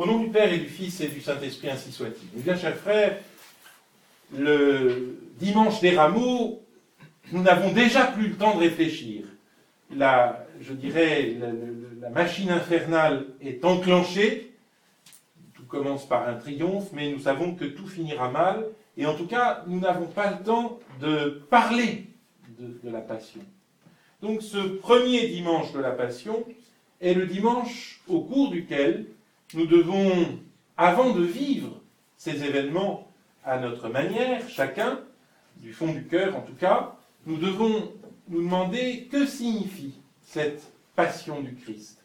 Au nom du Père et du Fils et du Saint-Esprit, ainsi soit-il. Eh bien, chers frères, le dimanche des rameaux, nous n'avons déjà plus le temps de réfléchir. La, je dirais, la, machine infernale est enclenchée. Tout commence par un triomphe, mais nous savons que tout finira mal. Et en tout cas, nous n'avons pas le temps de parler de la passion. Donc ce premier dimanche de la passion est le dimanche au cours duquel nous devons, avant de vivre ces événements à notre manière, chacun, du fond du cœur en tout cas, nous devons nous demander que signifie cette passion du Christ.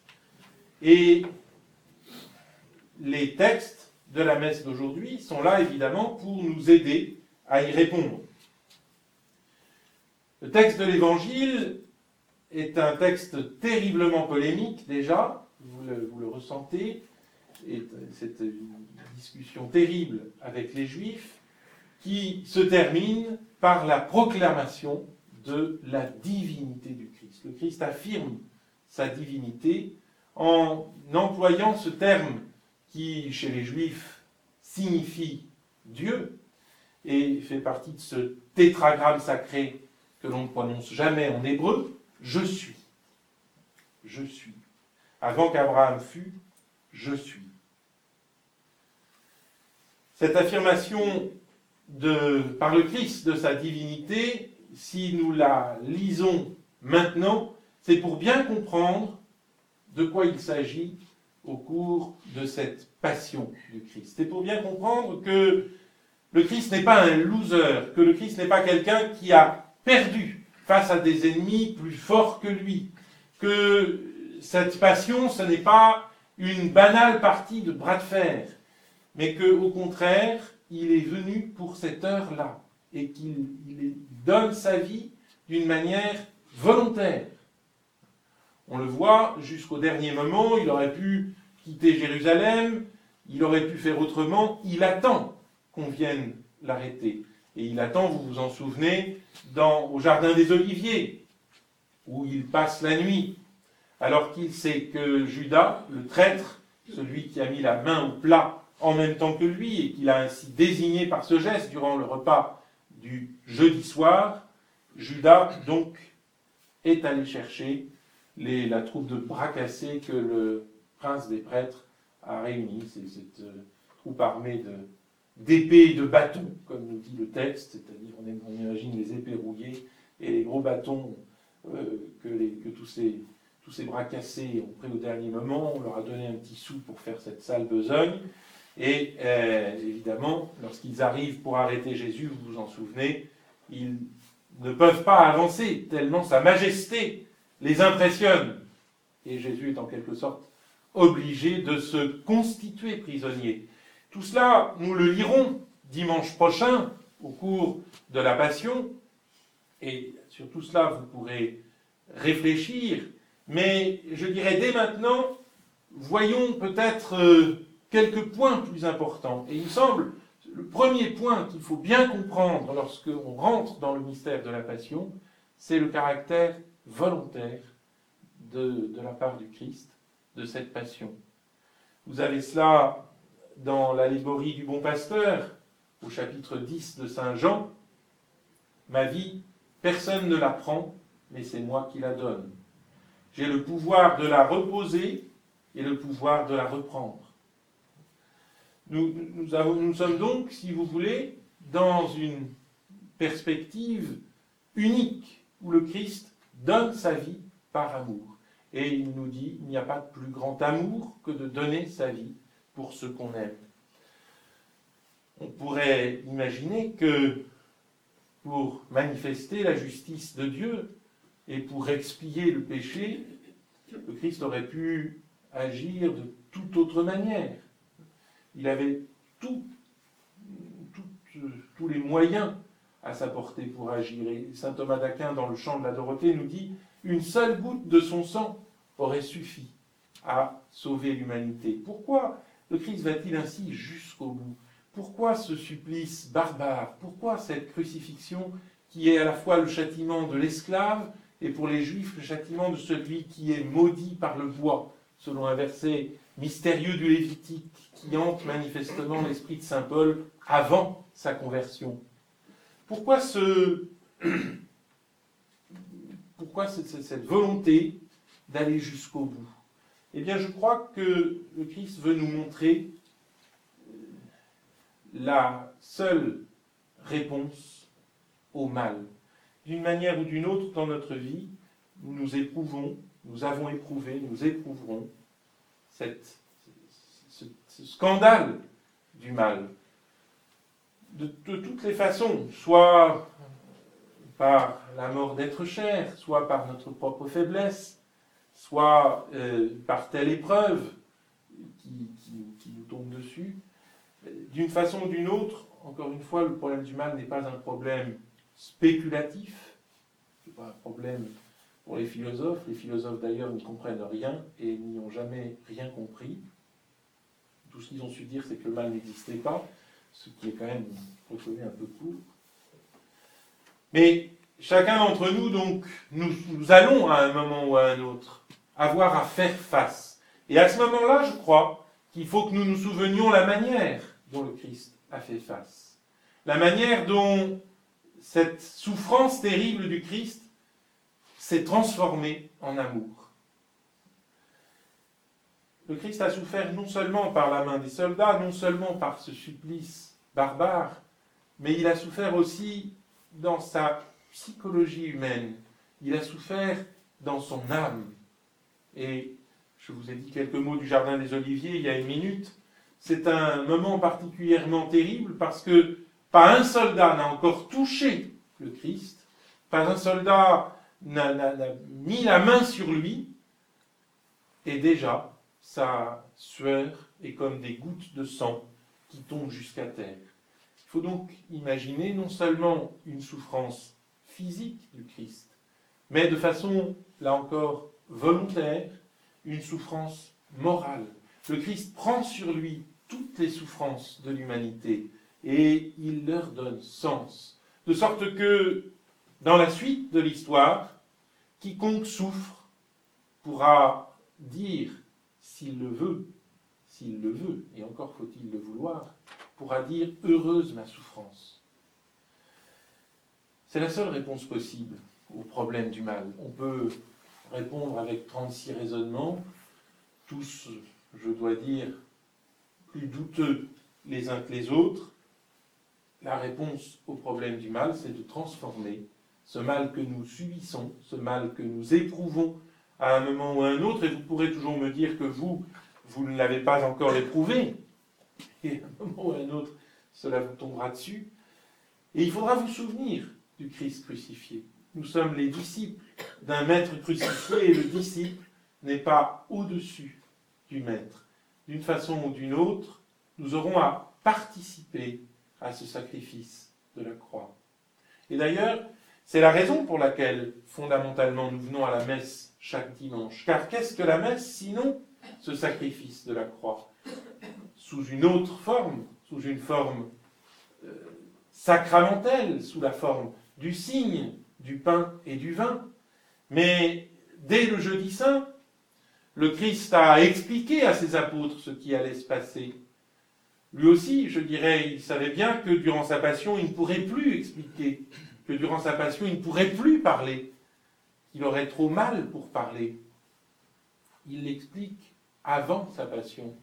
Et les textes de la messe d'aujourd'hui sont là évidemment pour nous aider à y répondre. Le texte de l'Évangile est un texte terriblement polémique déjà, vous le, ressentez, c'est une discussion terrible avec les Juifs, qui se termine par la proclamation de la divinité du Christ. Le Christ affirme sa divinité en employant ce terme qui, chez les Juifs, signifie Dieu et fait partie de ce tétragramme sacré que l'on ne prononce jamais en hébreu, je suis. Je suis. Avant qu'Abraham fût, je suis. Cette affirmation par le Christ de sa divinité, si nous la lisons maintenant, c'est pour bien comprendre de quoi il s'agit au cours de cette passion du Christ. C'est pour bien comprendre que le Christ n'est pas un loser, que le Christ n'est pas quelqu'un qui a perdu face à des ennemis plus forts que lui, que cette passion, ce n'est pas une banale partie de bras de fer, mais que, au contraire, il est venu pour cette heure-là et qu'il donne sa vie d'une manière volontaire. On le voit jusqu'au dernier moment, il aurait pu quitter Jérusalem, il aurait pu faire autrement, il attend qu'on vienne l'arrêter. Et il attend, vous vous en souvenez, au Jardin des Oliviers, où il passe la nuit, alors qu'il sait que Judas, le traître, celui qui a mis la main au plat en même temps que lui et qu'il a ainsi désigné par ce geste durant le repas du jeudi soir, Judas donc est allé chercher la troupe de bras cassés que le prince des prêtres a réunie. C'est cette euh, troupe armée d'épées et de bâtons, comme nous dit le texte, c'est-à-dire on, imagine les épées rouillées et les gros bâtons euh, que tous, ces, tous ces bras cassés ont pris au dernier moment. On leur a donné un petit sou pour faire cette sale besogne. Et euh, évidemment, lorsqu'ils arrivent pour arrêter Jésus, vous vous en souvenez, ils ne peuvent pas avancer tellement sa majesté les impressionne. Et Jésus est en quelque sorte obligé de se constituer prisonnier. Tout cela, nous le lirons dimanche prochain au cours de la Passion. Et sur tout cela, vous pourrez réfléchir. Mais je dirais dès maintenant, voyons peut-être euh, quelques points plus importants. Et il me semble, le premier point qu'il faut bien comprendre lorsqu'on rentre dans le mystère de la Passion, c'est le caractère volontaire de, de la part du Christ de cette passion. Vous avez cela dans l'allégorie du bon pasteur, au chapitre 10 de Saint Jean, Ma vie, personne ne la prend, mais c'est moi qui la donne. J'ai le pouvoir de la reposer et le pouvoir de la reprendre. Nous, sommes donc, si vous voulez, dans une perspective unique où le Christ donne sa vie par amour. Et il nous dit, il n'y a pas de plus grand amour que de donner sa vie pour ce qu'on aime. On pourrait imaginer que pour manifester la justice de Dieu et pour expier le péché, le Christ aurait pu agir de toute autre manière. Il avait tous les moyens à sa portée pour agir. Et saint Thomas d'Aquin, dans le chant de la Dorothée, nous dit une seule goutte de son sang aurait suffi à sauver l'humanité. Pourquoi le Christ va-t-il ainsi jusqu'au bout? Pourquoi ce supplice barbare? Pourquoi cette crucifixion qui est à la fois le châtiment de l'esclave et pour les Juifs le châtiment de celui qui est maudit par le bois, selon un verset mystérieux du Lévitique qui hante manifestement l'esprit de Saint Paul avant sa conversion. Pourquoi, ce, pourquoi cette volonté d'aller jusqu'au bout? Eh bien, je crois que le Christ veut nous montrer la seule réponse au mal. D'une manière ou d'une autre dans notre vie, nous éprouvons, nous avons éprouvé, nous éprouverons ce, scandale du mal. De, toutes les façons, soit par la mort d'être cher, soit par notre propre faiblesse, soit euh, par telle épreuve qui nous tombe dessus. D'une façon ou d'une autre, encore une fois, le problème du mal n'est pas un problème spéculatif, ce n'est pas un problème pour les philosophes. Les philosophes d'ailleurs n'y comprennent rien et n'y ont jamais rien compris. Tout ce qu'ils ont su dire, c'est que le mal n'existait pas, ce qui est quand même reconnu un peu court. Mais chacun d'entre nous, donc, nous, nous, allons à un moment ou à un autre avoir à faire face. Et à ce moment-là, je crois qu'il faut que nous nous souvenions la manière dont le Christ a fait face. La manière dont cette souffrance terrible du Christ s'est transformée en amour. Le Christ a souffert non seulement par la main des soldats, non seulement par ce supplice barbare, mais il a souffert aussi dans sa psychologie humaine. Il a souffert dans son âme. Et je vous ai dit quelques mots du Jardin des Oliviers il y a une minute. C'est un moment particulièrement terrible parce que pas un soldat n'a encore touché le Christ, pas un soldat n'a mis la main sur lui, et déjà sa sueur est comme des gouttes de sang qui tombent jusqu'à terre. Il faut donc imaginer non seulement une souffrance physique du Christ, mais de façon, là encore, volontaire, une souffrance morale. Le Christ prend sur lui toutes les souffrances de l'humanité et il leur donne sens. De sorte que, dans la suite de l'histoire, quiconque souffre pourra dire, s'il le veut, s'il le veut, et encore faut-il le vouloir, pourra dire heureuse ma souffrance. C'est la seule réponse possible au problème du mal. On peut répondre avec 36 raisonnements, tous, je dois dire, plus douteux les uns que les autres, la réponse au problème du mal, c'est de transformer ce mal que nous subissons, ce mal que nous éprouvons à un moment ou à un autre, et vous pourrez toujours me dire que vous, vous ne l'avez pas encore éprouvé, et à un moment ou à un autre, cela vous tombera dessus. Et il faudra vous souvenir du Christ crucifié. Nous sommes les disciples d'un maître crucifié, et le disciple n'est pas au-dessus du maître d'une façon ou d'une autre, nous aurons à participer à ce sacrifice de la croix. Et d'ailleurs, c'est la raison pour laquelle, fondamentalement, nous venons à la messe chaque dimanche. Car qu'est-ce que la messe sinon ce sacrifice de la croix? Sous une autre forme, sous une forme euh, sacramentelle, sous la forme du signe, du pain et du vin. Mais dès le jeudi saint, le Christ a expliqué à ses apôtres ce qui allait se passer. Lui aussi, je dirais, il savait bien que durant sa passion, il ne pourrait plus expliquer, que durant sa passion, il ne pourrait plus parler, qu'il aurait trop mal pour parler. Il l'explique avant sa passion.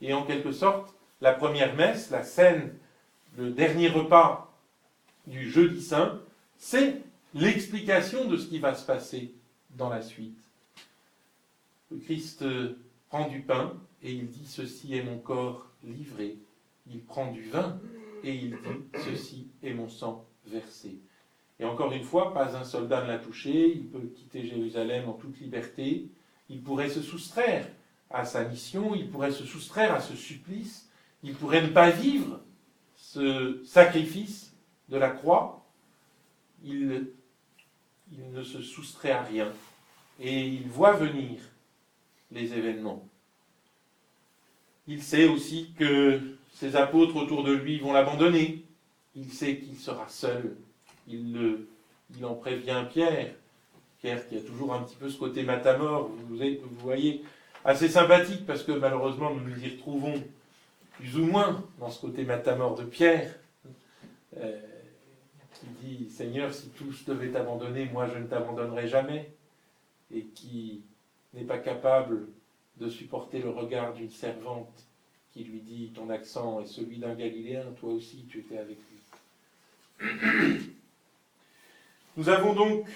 Et en quelque sorte, la première messe, la scène, le dernier repas du jeudi saint, c'est l'explication de ce qui va se passer dans la suite le Christ euh, prend du pain et il dit Ceci est mon corps livré. Il prend du vin et il dit Ceci est mon sang versé. Et encore une fois, pas un soldat ne l'a touché, il peut quitter Jérusalem en toute liberté, il pourrait se soustraire à sa mission, il pourrait se soustraire à ce supplice, il pourrait ne pas vivre ce sacrifice de la croix, il, ne se soustrait à rien. Et il voit venir les événements. Il sait aussi que ses apôtres autour de lui vont l'abandonner. Il sait qu'il sera seul. Il, en prévient Pierre. Pierre qui a toujours un petit peu ce côté matamor. Vous, vous voyez, assez sympathique parce que malheureusement nous nous y retrouvons plus ou moins dans ce côté matamor de Pierre, euh, qui dit Seigneur, si tous devaient t'abandonner, moi je ne t'abandonnerai jamais, et qui n'est pas capable de supporter le regard d'une servante lui dit Ton accent est celui d'un Galiléen, toi aussi tu étais avec lui. Nous avons donc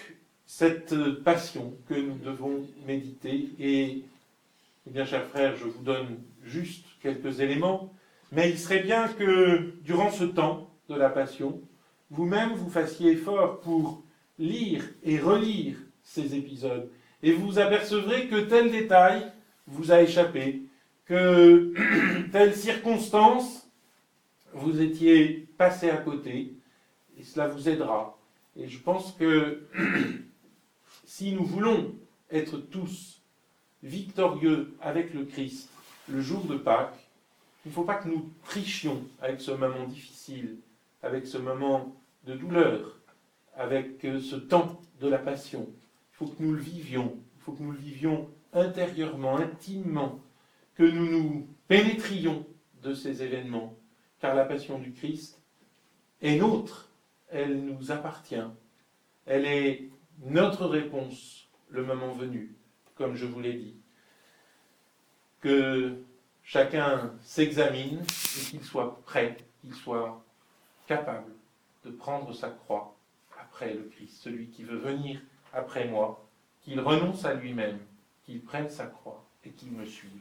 cette passion que nous devons méditer et, eh bien, chers frères, je vous donne juste quelques éléments, mais il serait bien que durant ce temps de la passion, vous-même vous fassiez effort pour lire et relire ces épisodes et vous apercevrez que tel détail vous a échappé, que telle circonstance vous étiez passé à côté, et cela vous aidera. Et je pense que si nous voulons être tous victorieux avec le Christ le jour de Pâques, il ne faut pas que nous trichions avec ce moment difficile, avec ce moment de douleur, avec ce temps de la passion. Il faut que nous le vivions, il faut que nous le vivions intérieurement, intimement, que nous nous pénétrions de ces événements, car la passion du Christ est nôtre, elle nous appartient, elle est notre réponse le moment venu, comme je vous l'ai dit. Que chacun s'examine et qu'il soit prêt, qu'il soit capable de prendre sa croix après le Christ, celui qui veut venir après moi, qu'il renonce à lui-même, qu'il prenne sa croix et qu'il me suive.